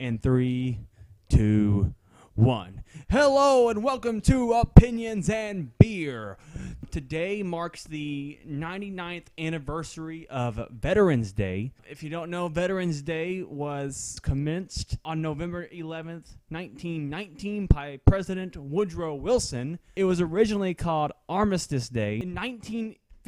And three, two, one. Hello and welcome to Opinions and Beer. Today marks the 99th anniversary of Veterans Day. If you don't know, Veterans Day was commenced on November 11th, 1919 by President Woodrow Wilson. It was originally called Armistice Day. In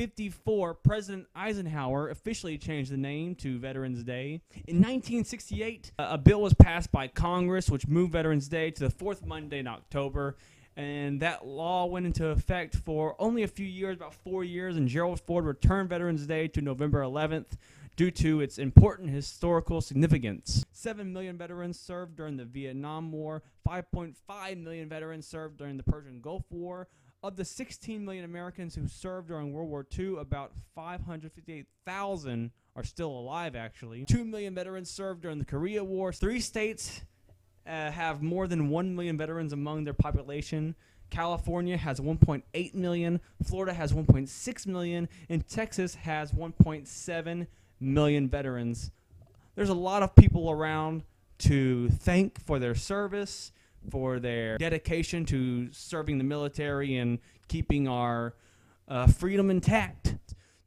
1954, President Eisenhower officially changed the name to Veterans Day. In 1968, a bill was passed by Congress which moved Veterans Day to the fourth Monday in October. And that law went into effect for only a few years, about four years, and Gerald Ford returned Veterans Day to November 11th due to its important historical significance. 7 million veterans served during the Vietnam War, 5.5 million veterans served during the Persian Gulf War. Of the 16 million Americans who served during World War II, about 558,000 are still alive, actually. 2 million veterans served during the Korea War. Three states uh, have more than 1 million veterans among their population. California has 1.8 million, Florida has 1.6 million, and Texas has 1.7 million veterans. There's a lot of people around to thank for their service, for their dedication to serving the military and keeping our uh, freedom intact.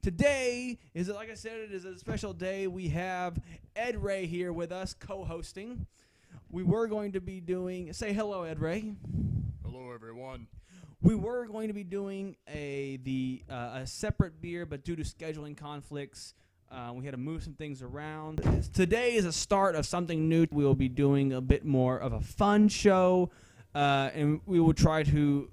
Today is, like I said, it is a special day. We have Ed Ray here with us co-hosting. We were going to be doing. Say hello, Ed Ray. Hello, everyone. We were going to be doing a the uh, a separate beer, but due to scheduling conflicts, uh, we had to move some things around. Today is a start of something new. We will be doing a bit more of a fun show, uh, and we will try to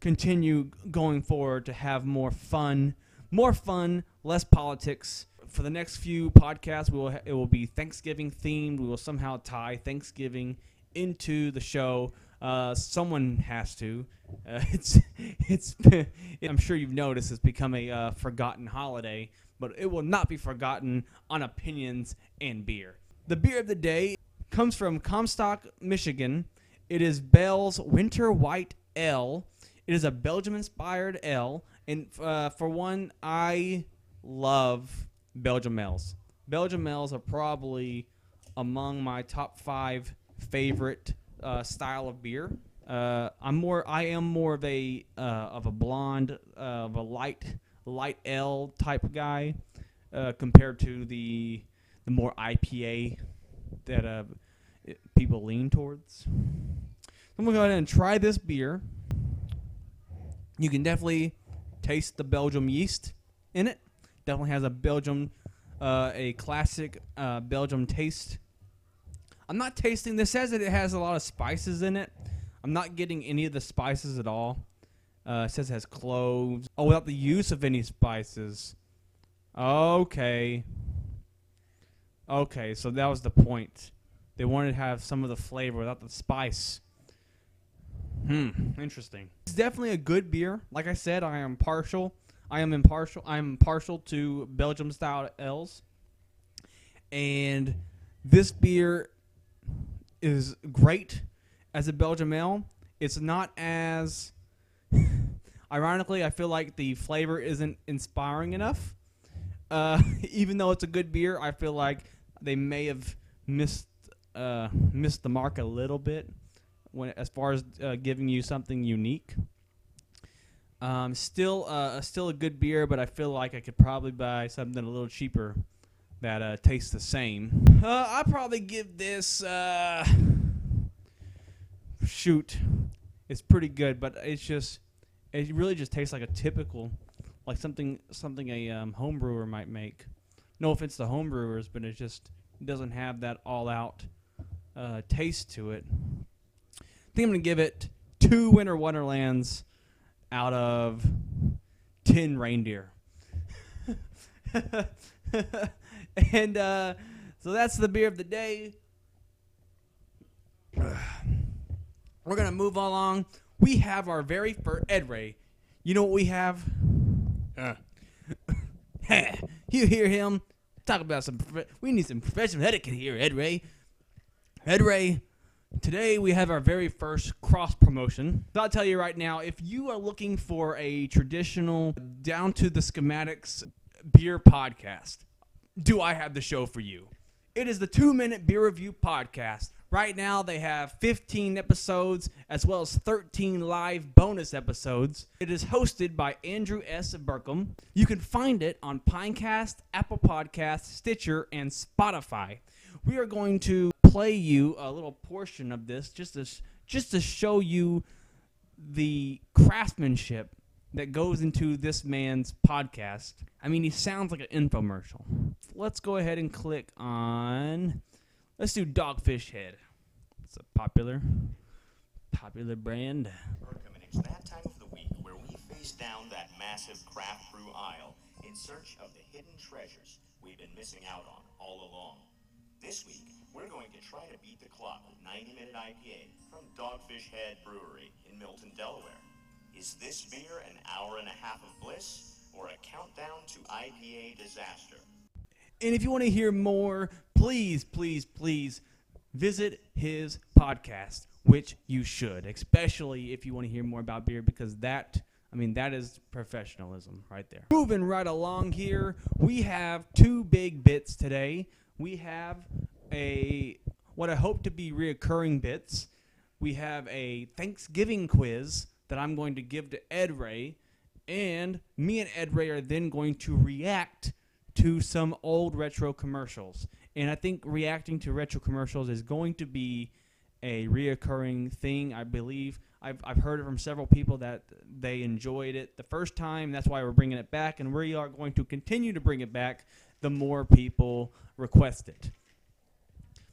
continue going forward to have more fun, more fun, less politics. For the next few podcasts, we will ha- it will be Thanksgiving themed. We will somehow tie Thanksgiving into the show. Uh, someone has to. Uh, it's it's. I'm sure you've noticed it's become a uh, forgotten holiday, but it will not be forgotten on opinions and beer. The beer of the day comes from Comstock, Michigan. It is Bell's Winter White Ale. It is a Belgium-inspired ale, and uh, for one, I love Belgium ales. Belgium ales are probably among my top five favorite uh, style of beer. Uh, I'm more. I am more of a uh, of a blonde, uh, of a light light ale type guy, uh, compared to the the more IPA that uh, it- people lean towards. I'm gonna go ahead and try this beer. You can definitely taste the Belgium yeast in it. Definitely has a Belgium, uh, a classic uh, Belgium taste. I'm not tasting. This says that it has a lot of spices in it. I'm not getting any of the spices at all. Uh, says it has cloves. Oh, without the use of any spices. Okay. Okay, so that was the point. They wanted to have some of the flavor without the spice. Hmm, interesting. It's definitely a good beer. Like I said, I am partial. I am impartial. I am partial to Belgium style ales. And this beer is great as a Belgium ale. It's not as ironically, I feel like the flavor isn't inspiring enough. Uh, even though it's a good beer, I feel like they may have missed uh, missed the mark a little bit when as far as uh, giving you something unique. Um, still, uh, still a good beer, but I feel like I could probably buy something a little cheaper that uh, tastes the same. Uh, I'd probably give this. Uh, shoot, it's pretty good, but it's just it really just tastes like a typical, like something something a um, home brewer might make. No offense to home brewers, but it just doesn't have that all out uh, taste to it. I think I'm gonna give it two Winter Wonderlands out of ten reindeer. and uh, so that's the beer of the day. We're gonna move along. We have our very first Ed Ray. You know what we have? Huh. you hear him talk about some. We need some professional etiquette here, Ed Ray. Ed Ray. Today we have our very first cross promotion. So I'll tell you right now, if you are looking for a traditional, down to the schematics beer podcast, do I have the show for you? It is the Two Minute Beer Review Podcast. Right now, they have 15 episodes as well as 13 live bonus episodes. It is hosted by Andrew S. Burkham. You can find it on Pinecast, Apple Podcasts, Stitcher, and Spotify. We are going to play you a little portion of this just to, just to show you the craftsmanship that goes into this man's podcast. I mean, he sounds like an infomercial. Let's go ahead and click on. Let's do Dogfish Head. It's a popular, popular brand. It's that time of the week where we face down that massive craft brew aisle in search of the hidden treasures we've been missing out on all along. This week, we're going to try to beat the clock with 90 Minute IPA from Dogfish Head Brewery in Milton, Delaware. Is this beer an hour and a half of bliss or a countdown to IPA disaster? And if you want to hear more, please, please, please visit his podcast, which you should, especially if you want to hear more about beer, because that, I mean, that is professionalism right there. Moving right along here, we have two big bits today. We have a what I hope to be reoccurring bits. We have a Thanksgiving quiz that I'm going to give to Ed Ray, and me and Ed Ray are then going to react to some old retro commercials. And I think reacting to retro commercials is going to be a reoccurring thing. I believe I've, I've heard it from several people that they enjoyed it the first time. That's why we're bringing it back, and we are going to continue to bring it back the more people request it.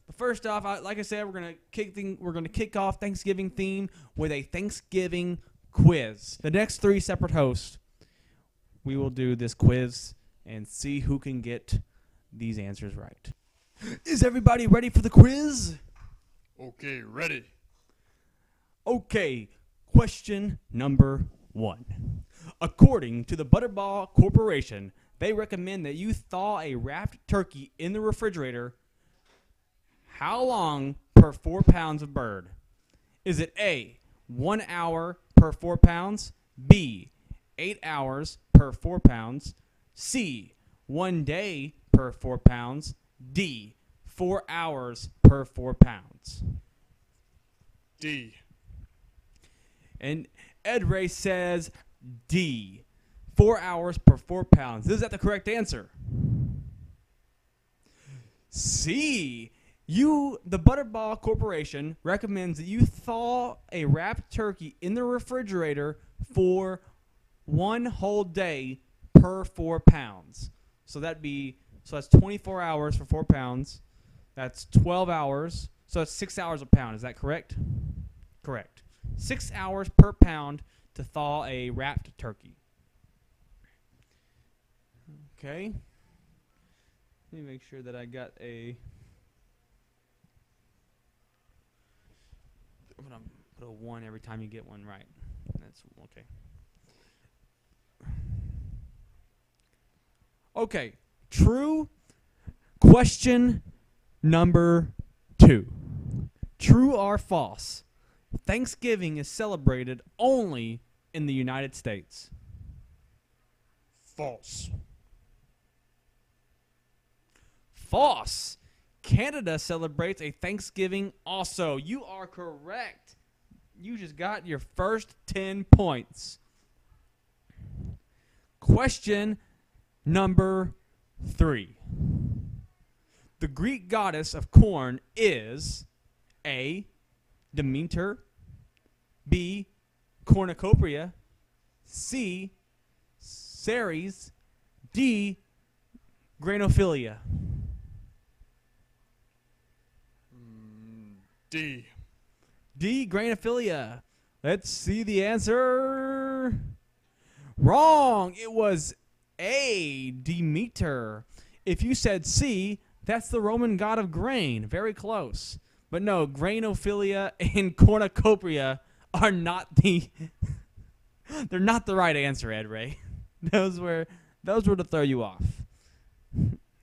But first off, I, like I said, we're gonna kick thing, we're gonna kick off Thanksgiving theme with a Thanksgiving quiz. The next three separate hosts, we will do this quiz and see who can get these answers right. Is everybody ready for the quiz? Okay, ready. Okay, question number one. According to the Butterball Corporation, they recommend that you thaw a wrapped turkey in the refrigerator. How long per four pounds of bird? Is it A, one hour per four pounds? B, eight hours per four pounds? C, one day per four pounds? D, four hours per four pounds? D. And Ed Ray says D. Four hours per four pounds. Is that the correct answer? C. You, the Butterball Corporation, recommends that you thaw a wrapped turkey in the refrigerator for one whole day per four pounds. So that'd be so that's 24 hours for four pounds. That's 12 hours. So that's six hours a pound. Is that correct? Correct. Six hours per pound to thaw a wrapped turkey. Okay. Let me make sure that I got a. I'm gonna put a one every time you get one right. That's okay. Okay. True. Question number two. True or false? Thanksgiving is celebrated only in the United States. False. False. Canada celebrates a Thanksgiving also. You are correct. You just got your first 10 points. Question number three. The Greek goddess of corn is A. Demeter, B. Cornucopia, C. Ceres, D. Granophilia. D. D. Granophilia. Let's see the answer. Wrong. It was A. Demeter. If you said C, that's the Roman god of grain. Very close. But no, grainophilia and Cornucopia are not the they're not the right answer, Ed Ray. Those were those were to throw you off.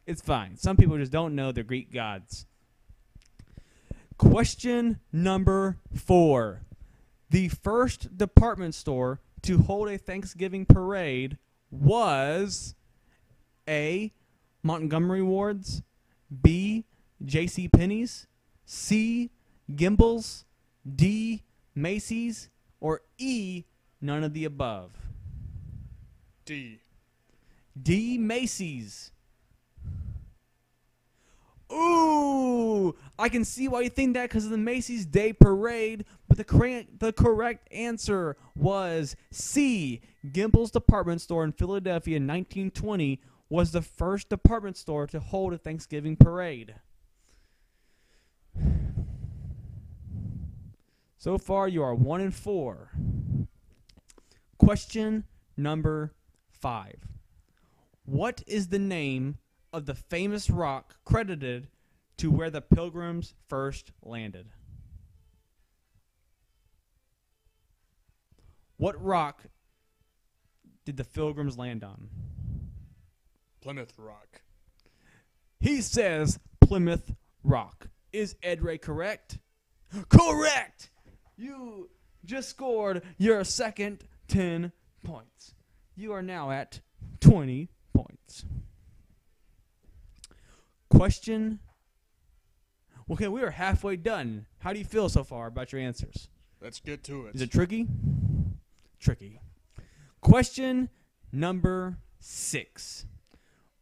It's fine. Some people just don't know the Greek gods. Question number four. The first department store to hold a Thanksgiving parade was A. Montgomery Wards, B. J.C. Penney's, C. Gimbels, D. Macy's, or E. None of the above. D. D. Macy's. Ooh, I can see why you think that because of the Macy's Day Parade, but the correct the correct answer was C. Gimbel's Department Store in Philadelphia in 1920 was the first department store to hold a Thanksgiving parade. So far, you are one in four. Question number five. What is the name of the famous rock credited to where the pilgrims first landed? What rock did the pilgrims land on? Plymouth Rock. He says Plymouth Rock. Is Ed Ray correct? Correct! You just scored your second 10 points. You are now at 20 points. Question. Okay, we are halfway done. How do you feel so far about your answers? Let's get to it. Is it tricky? Tricky. Question number six.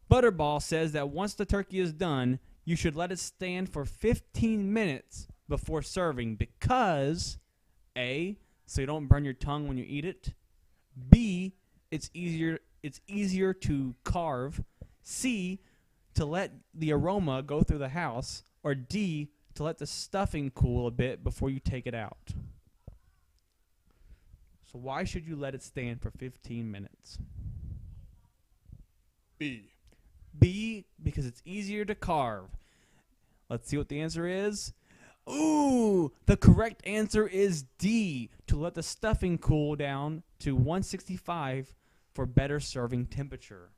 Butterball says that once the turkey is done, you should let it stand for 15 minutes before serving because A, so you don't burn your tongue when you eat it. B, it's easier it's easier to carve. C, to let the aroma go through the house, or D, to let the stuffing cool a bit before you take it out. So why should you let it stand for 15 minutes? B. B because it's easier to carve. Let's see what the answer is. Ooh, the correct answer is D to let the stuffing cool down to 165 for better serving temperature.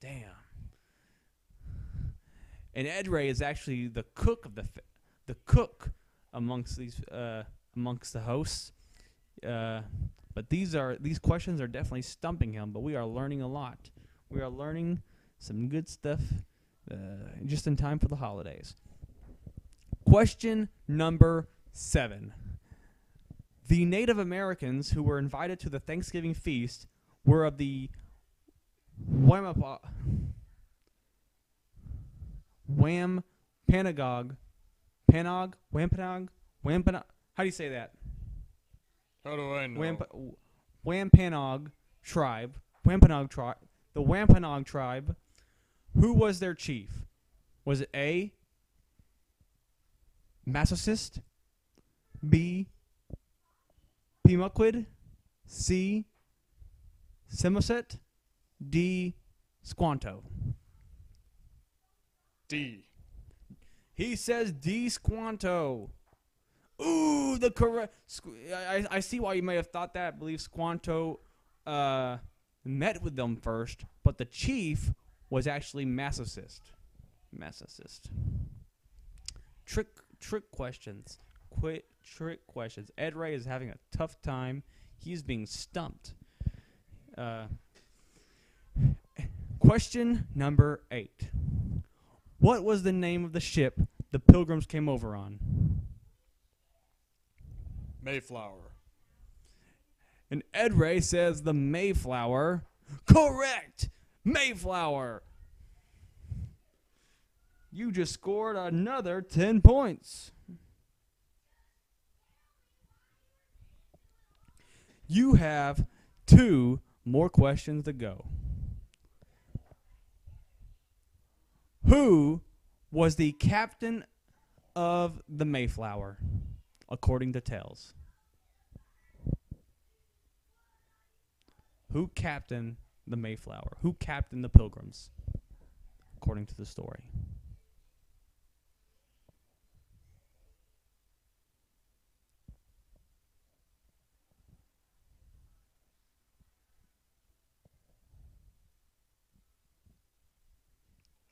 Damn. And Ed Ray is actually the cook of the the cook amongst these uh, amongst the hosts. Uh, but these are these questions are definitely stumping him. But we are learning a lot. We are learning some good stuff uh, just in time for the holidays. Question number seven. The Native Americans who were invited to the Thanksgiving feast were of the Wamapa, Wham Panagog, Panog, Wampanog, Wampanog. How do you say that? How do I know? Wamp- Wampanog tribe, Wampanog tribe, the Wampanog tribe. Who was their chief? Was it A. Massasoit, B. Pemaquid, C. Samoset, D. Squanto? D. He says D. Squanto. Ooh, the correct. I, I see why you may have thought that. I believe Squanto uh, met with them first, but the chief was actually Massasoit. Massasoit. Trick trick questions. Quit trick questions. Ed Ray is having a tough time. He's being stumped. Uh, question number eight. What was the name of the ship the pilgrims came over on? Mayflower. And Ed Ray says the Mayflower. Correct! Mayflower! You just scored another 10 points. You have two more questions to go. Who was the captain of the Mayflower, according to tales? Who captained the Mayflower? Who captained the Pilgrims, according to the story?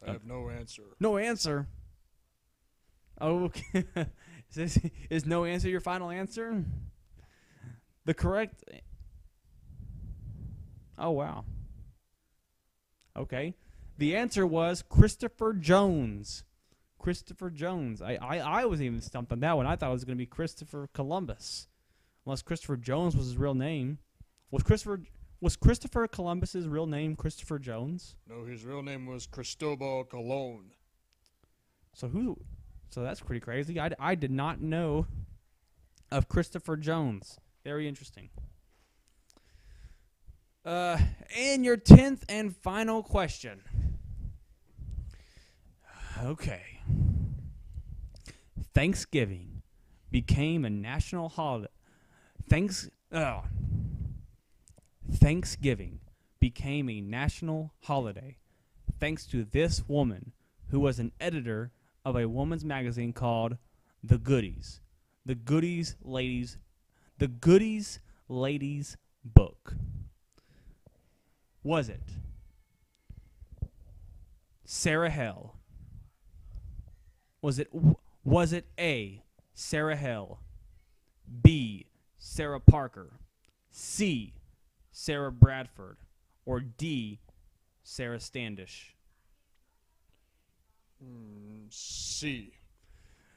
I have no answer. No answer. Oh, okay. is, this, is no answer your final answer? The correct. Oh, wow. Okay. The answer was Christopher Jones. Christopher Jones. I, I, I was even stumped on that one. I thought it was going to be Christopher Columbus, unless Christopher Jones was his real name. Was Christopher was Christopher Columbus's real name Christopher Jones? No, his real name was Cristobal Colon. So who? So that's pretty crazy. I, I did not know of Christopher Jones. Very interesting. Uh, and your tenth and final question. Okay. Thanksgiving became a national holiday. Thanks. Oh. Thanksgiving became a national holiday thanks to this woman who was an editor of a woman's magazine called The Goodies. The Goodies Ladies The Godey's Lady's Book. Was it Sarah Hale? Was it was it A Sarah Hale? B Sarah Parker? C Sarah Bradford or D Sarah Standish? Hmm, C.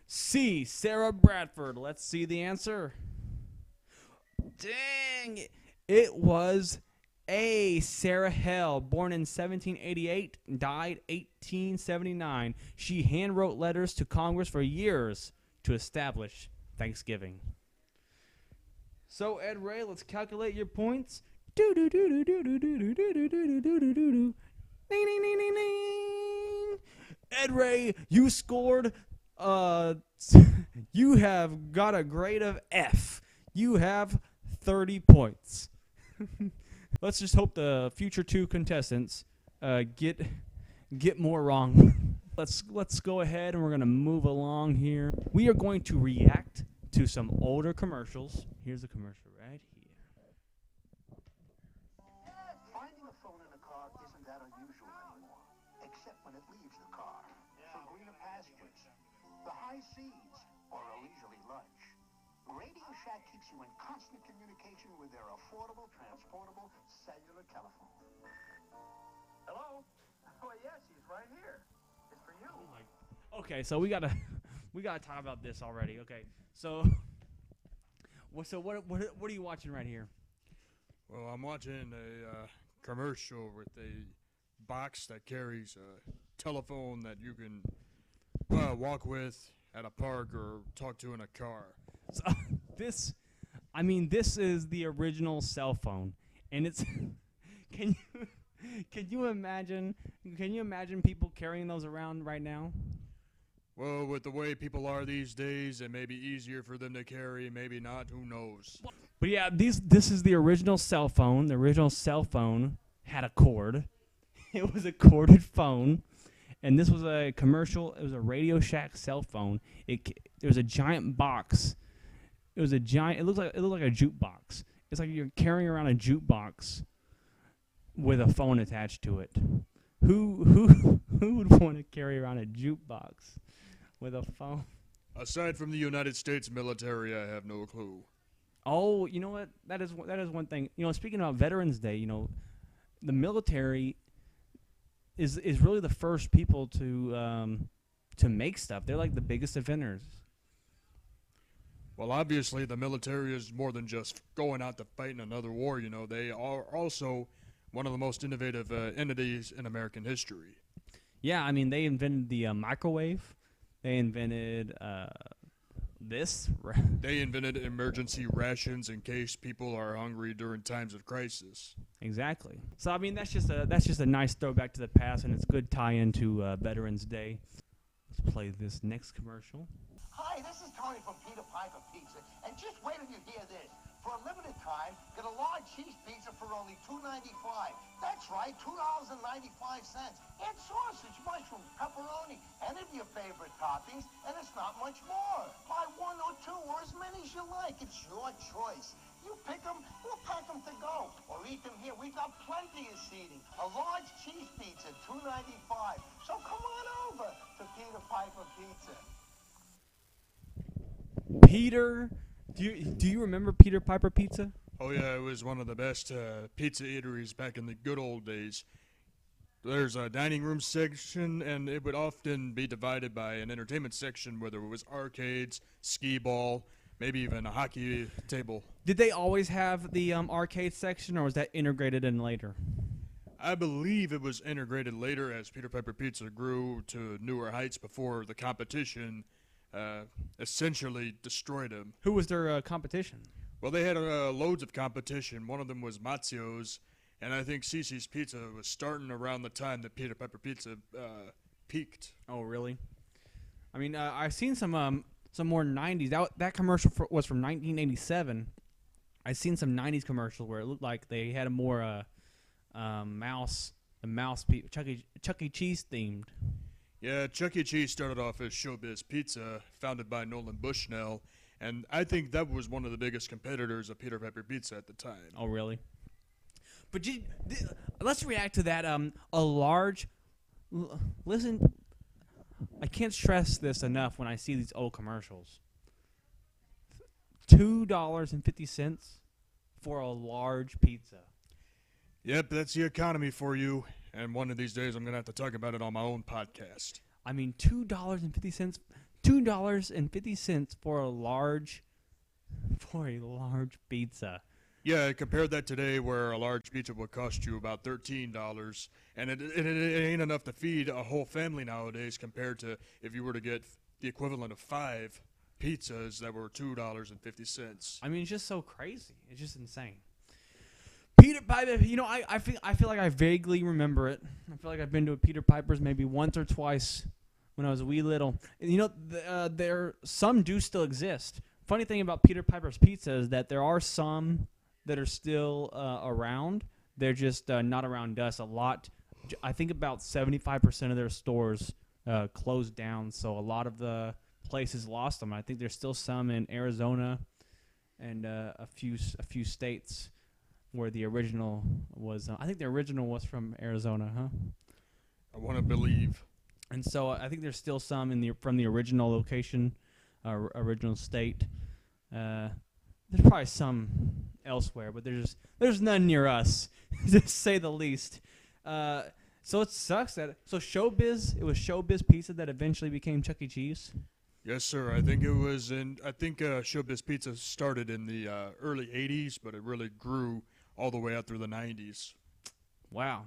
C. Sarah Bradford. Let's see the answer. Dang it. It was A. Sarah Hale, born in 1788, died 1879. She handwrote letters to Congress for years to establish Thanksgiving. So, Ed Ray, let's calculate your points. Do do do do do do do do do do do do do do Ray, you scored. Uh, you have got a grade of F. You have 30 points. Let's just hope the future two contestants uh, get get more wrong. let's let's go ahead and we're gonna move along here. We are going to react to some older commercials. Here's a commercial you in constant communication with their affordable, transportable cellular telephone. Hello? Oh, yes, he's right here. It's for you. Okay, so we gotta we gotta talk about this already. Okay, so what so what what what are you watching right here? Well, I'm watching a uh, commercial with a box that carries a telephone that you can uh, walk with at a park or talk to in a car. So this, I mean, this is the original cell phone, and it's. can you can you imagine? Can you imagine people carrying those around right now? Well, with the way people are these days, it may be easier for them to carry, maybe not. Who knows? But yeah, these this is the original cell phone. The original cell phone had a cord. It was a corded phone, and this was a commercial. It was a Radio Shack cell phone. It there was a giant box. It was a giant. It looked like it looked like a jukebox. It's like you're carrying around a jukebox with a phone attached to it. Who who who would want to carry around a jukebox with a phone? Aside from the United States military, I have no clue. Oh, you know what? That is one- that is one thing. You know, speaking about Veterans Day, you know, the military is is really the first people to um, to make stuff. They're like the biggest inventors. Well, obviously, the military is more than just going out to fight in another war. You know, they are also one of the most innovative uh, entities in American history. Yeah, I mean, they invented the uh, microwave. They invented uh, this. They invented emergency rations in case people are hungry during times of crisis. exactly. So I mean, that's just a that's just a nice throwback to the past, and it's good tie into uh, Veterans Day. Let's play this next commercial. Hi, this is Tony from Peter Piper Pizza, and just wait till you hear this. For a limited time, get a large cheese pizza for only $2.95. That's right, $2.95. Add sausage, mushroom, pepperoni, any of your favorite toppings, and it's not much more. Buy one or two or as many as you like. It's your choice. You pick them, we'll pack them to go. Or eat them here. We've got plenty of seating. A large cheese pizza, $2.95. So come on over to Peter Piper Pizza. Peter, do you do you remember Peter Piper Pizza? Oh yeah, it was one of the best uh, pizza eateries back in the good old days. There's a dining room section, and it would often be divided by an entertainment section, whether it was arcades, skee ball, maybe even a hockey table. Did they always have the um, arcade section, or was that integrated in later? I believe it was integrated later as Peter Piper Pizza grew to newer heights before the competition uh, essentially destroyed them. Who was their uh, competition? Well, they had uh, loads of competition. One of them was Mazzio's, and I think CiCi's Pizza was starting around the time that Peter Piper Pizza uh, peaked. Oh, really? I mean, uh, I've seen some um, some more '90s. That that commercial for, was from 1987. I've seen some '90s commercials where it looked like they had a more uh, um, mouse, the mouse, pe- Chuck E. Chuck E. Cheese themed. Yeah, Chuck E. Cheese started off as Showbiz Pizza, founded by Nolan Bushnell, and I think that was one of the biggest competitors of Peter Piper Pizza at the time. Oh, really? But you, th- let's react to that. Um, a large. L- listen, I can't stress this enough when I see these old commercials. Two dollars and fifty cents for a large pizza. Yep, that's the economy for you, and one of these days I'm going to have to talk about it on my own podcast. I mean, two dollars and fifty cents. Two dollars and fifty cents for a large, for a large pizza. Yeah, compare that today where a large pizza would cost you about $13, and it, it, it ain't enough to feed a whole family nowadays compared to if you were to get the equivalent of five pizzas that were $2.50. I mean, it's just so crazy. It's just insane. Peter Piper, you know, I, I feel I feel like I vaguely remember it. I feel like I've been to a Peter Piper's maybe once or twice when I was a wee little. And you know, th- uh, there some do still exist. Funny thing about Peter Piper's Pizza is that there are some that are still uh, around. They're just uh, not around us a lot. I think about seventy-five percent of their stores uh, closed down, so a lot of the places lost them. I think there's still some in Arizona and uh, a few a few states where the original was. Uh, I think the original was from Arizona, huh? I want to believe. And so uh, I think there's still some in the from the original location, uh, or original state. Uh, there's probably some elsewhere, but there's there's none near us, to say the least. Uh, so it sucks that so Showbiz it was Showbiz Pizza that eventually became Chuck E. Cheese. Yes, sir. I think it was in. I think uh, Showbiz Pizza started in the uh, early '80s, but it really grew all the way out through the '90s. Wow.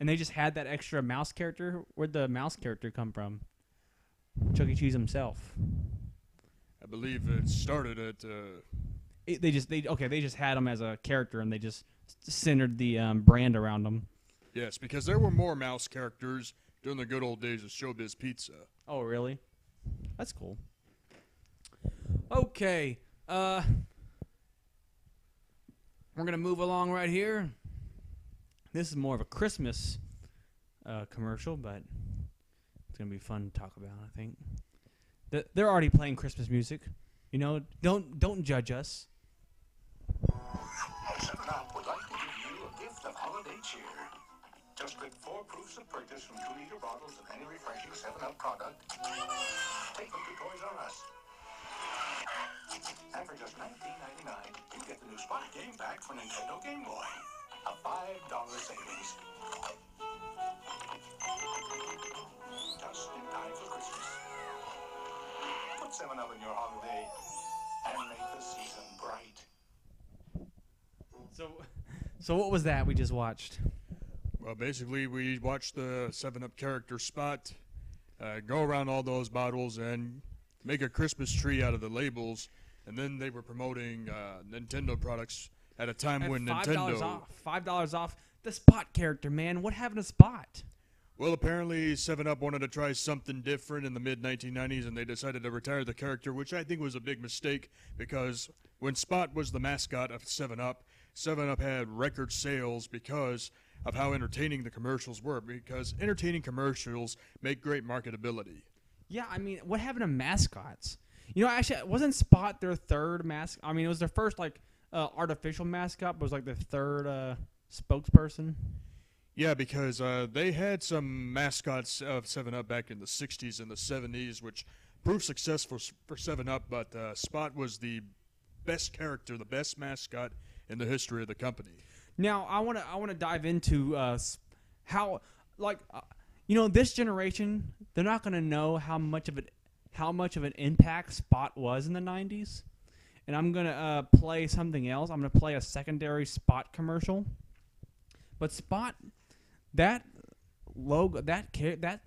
And they just had that extra mouse character. Where'd the mouse character come from? Chuck E. Cheese himself. I believe it started at. Uh, It, they just they okay they just had him as a character and they just centered the um, brand around him. yes, because there were more mouse characters during the good old days of Showbiz Pizza. Oh really? That's cool. Okay. Uh, we're gonna move along right here. This is more of a Christmas uh, commercial, but it's gonna be fun to talk about. I think Th- they're already playing Christmas music. You know, don't don't judge us. To. Just click four proofs of purchase from two liter bottles of any refreshing 7 Up product. Take them to Toys R Us. And for just $19.99, you get the new Spot Game Pack for Nintendo Game Boy. A $5 savings. Just in time for Christmas. Put 7 Up in your holiday and make the season bright. So, so what was that we just watched? Well, basically, we watched the Seven Up character spot uh, go around all those bottles and make a Christmas tree out of the labels, and then they were promoting uh, Nintendo products at a time At when five Nintendo. dollars off. Five dollars off. The Spot character, man. What happened to Spot? Well, apparently, Seven Up wanted to try something different in the mid 1990s, and they decided to retire the character, which I think was a big mistake because when Spot was the mascot of Seven Up, Seven Up had record sales because of how entertaining the commercials were. Because entertaining commercials make great marketability. Yeah, I mean, what happened to mascots? You know, actually, wasn't Spot their third mascot? I mean, it was their first like uh, artificial mascot, but it was like their third uh, spokesperson. Yeah, because uh, they had some mascots of Seven Up back in the '60s and the '70s, which proved successful for Seven Up. But uh, Spot was the best character, the best mascot in the history of the company. Now, I want to I want to dive into uh, how like uh, you know this generation they're not gonna know how much of it how much of an impact Spot was in the '90s, and I'm gonna uh, play something else. I'm gonna play a secondary Spot commercial. But Spot, that logo, that that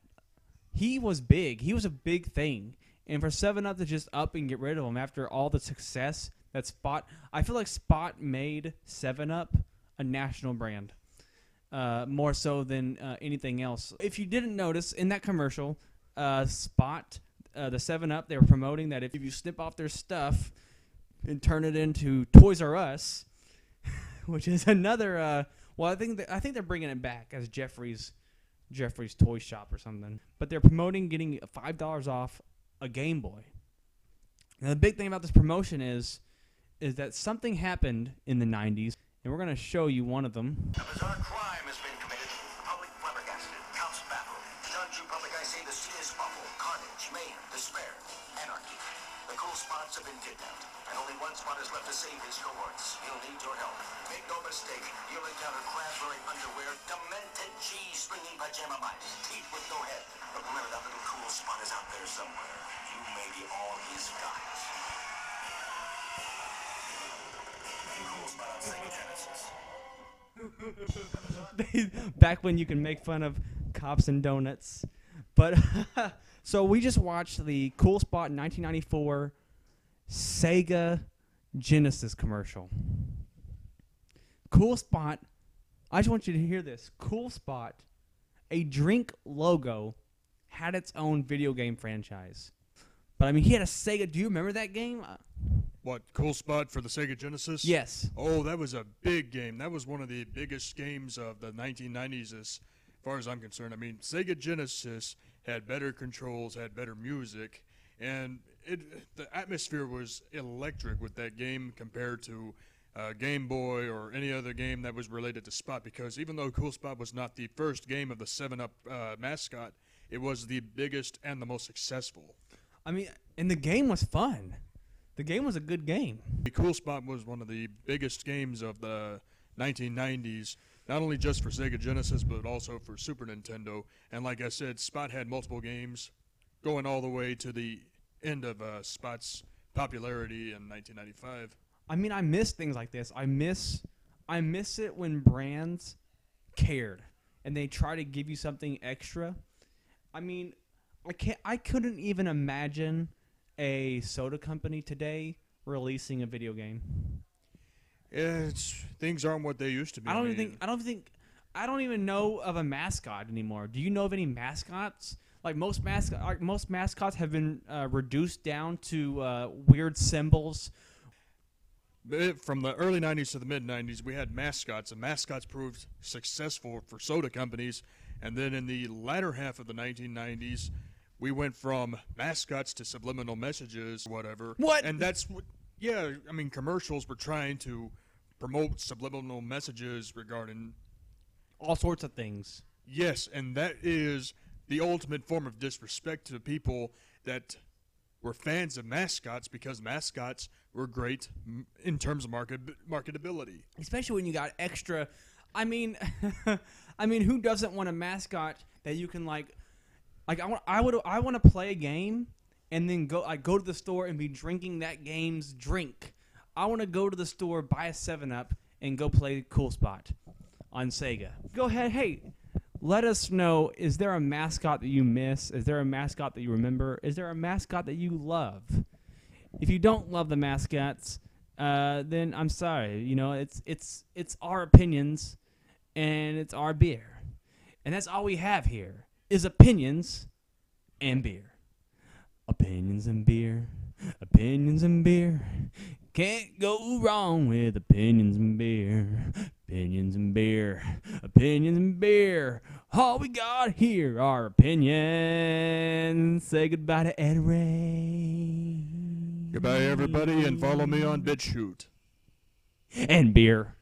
he was big. He was a big thing, and for Seven Up to just up and get rid of him after all the success that Spot, I feel like Spot made Seven Up a national brand uh, more so than uh, anything else. If you didn't notice in that commercial, uh, Spot, uh, the Seven Up, they were promoting that if you snip off their stuff and turn it into Toys R Us, which is another. Uh, well, I think that, I think they're bringing it back as Geoffrey's Geoffrey's Toy Shop or something. But they're promoting getting five dollars off a Game Boy. Now the big thing about this promotion is is that something happened in the '90s, and we're gonna show you one of them. A bizarre crime has been committed. Public. Cops baffled. Public, I say the scene is awful. Carnage, mayhem, despair, anarchy. The cool spots have been kidnapped, and only one spot is left to save his cohorts. He'll need your help. Make no mistake, you'll encounter crab-wearing underwear, demented cheese-stringing pajama mice, teeth with no head. But remember, that little cool spot is out there somewhere. You may be all. back when you can make fun of cops and donuts. But so we just watched the Cool Spot 1994 Sega Genesis commercial. Cool Spot, I just want you to hear this. Cool Spot, a drink logo, had its own video game franchise. But I mean, he had a Sega. Do you remember that game? Uh, What cool spot for the Sega Genesis? yes. Oh, that was a big game. That was one of the biggest games of the 1990s, as far as I'm concerned. I mean, Sega Genesis had better controls, had better music, and it the atmosphere was electric with that game compared to uh, Game Boy or any other game that was related to Spot. Because even though Cool Spot was not the first game of the Seven Up uh, mascot, it was the biggest and the most successful. I mean, and the game was fun. The game was a good game. The Cool Spot was one of the biggest games of the 1990s, not only just for Sega Genesis, but also for Super Nintendo. And like I said, Spot had multiple games going all the way to the end of uh, Spot's popularity in 1995. I mean, I miss things like this. I miss, I miss it when brands cared and they try to give you something extra. I mean, I can't. I couldn't even imagine a soda company today releasing a video game. It's things aren't what they used to be. I don't even think. I don't think. I don't even know of a mascot anymore. Do you know of any mascots? Like most mascot, like most mascots have been uh, reduced down to uh, weird symbols. But from the early 90s to the mid 90s, we had mascots, and mascots proved successful for soda companies. And then in the latter half of the 1990s, we went from mascots to subliminal messages, whatever. What? And that's what, yeah, I mean, commercials were trying to promote subliminal messages regarding, all sorts of things. yes, and that is the ultimate form of disrespect to the people that were fans of mascots because mascots were great in terms of market marketability. especially when you got extra. I mean, I mean, who doesn't want a mascot that you can like, like I want, I would, I want to play a game and then go, like, go to the store and be drinking that game's drink. I want to go to the store, buy a Seven Up, and go play Cool Spot on Sega. Go ahead, hey. Let us know. Is there a mascot that you miss? Is there a mascot that you remember? Is there a mascot that you love? If you don't love the mascots, uh, then I'm sorry. You know, it's it's it's our opinions, and it's our beer, and that's all we have here is opinions and beer. Opinions and beer, opinions and beer. Can't go wrong with opinions and beer. Opinions and beer, opinions and beer. All we got here are opinions. Say goodbye to Ed Ray. Goodbye, everybody, and follow me on BitChute. And beer.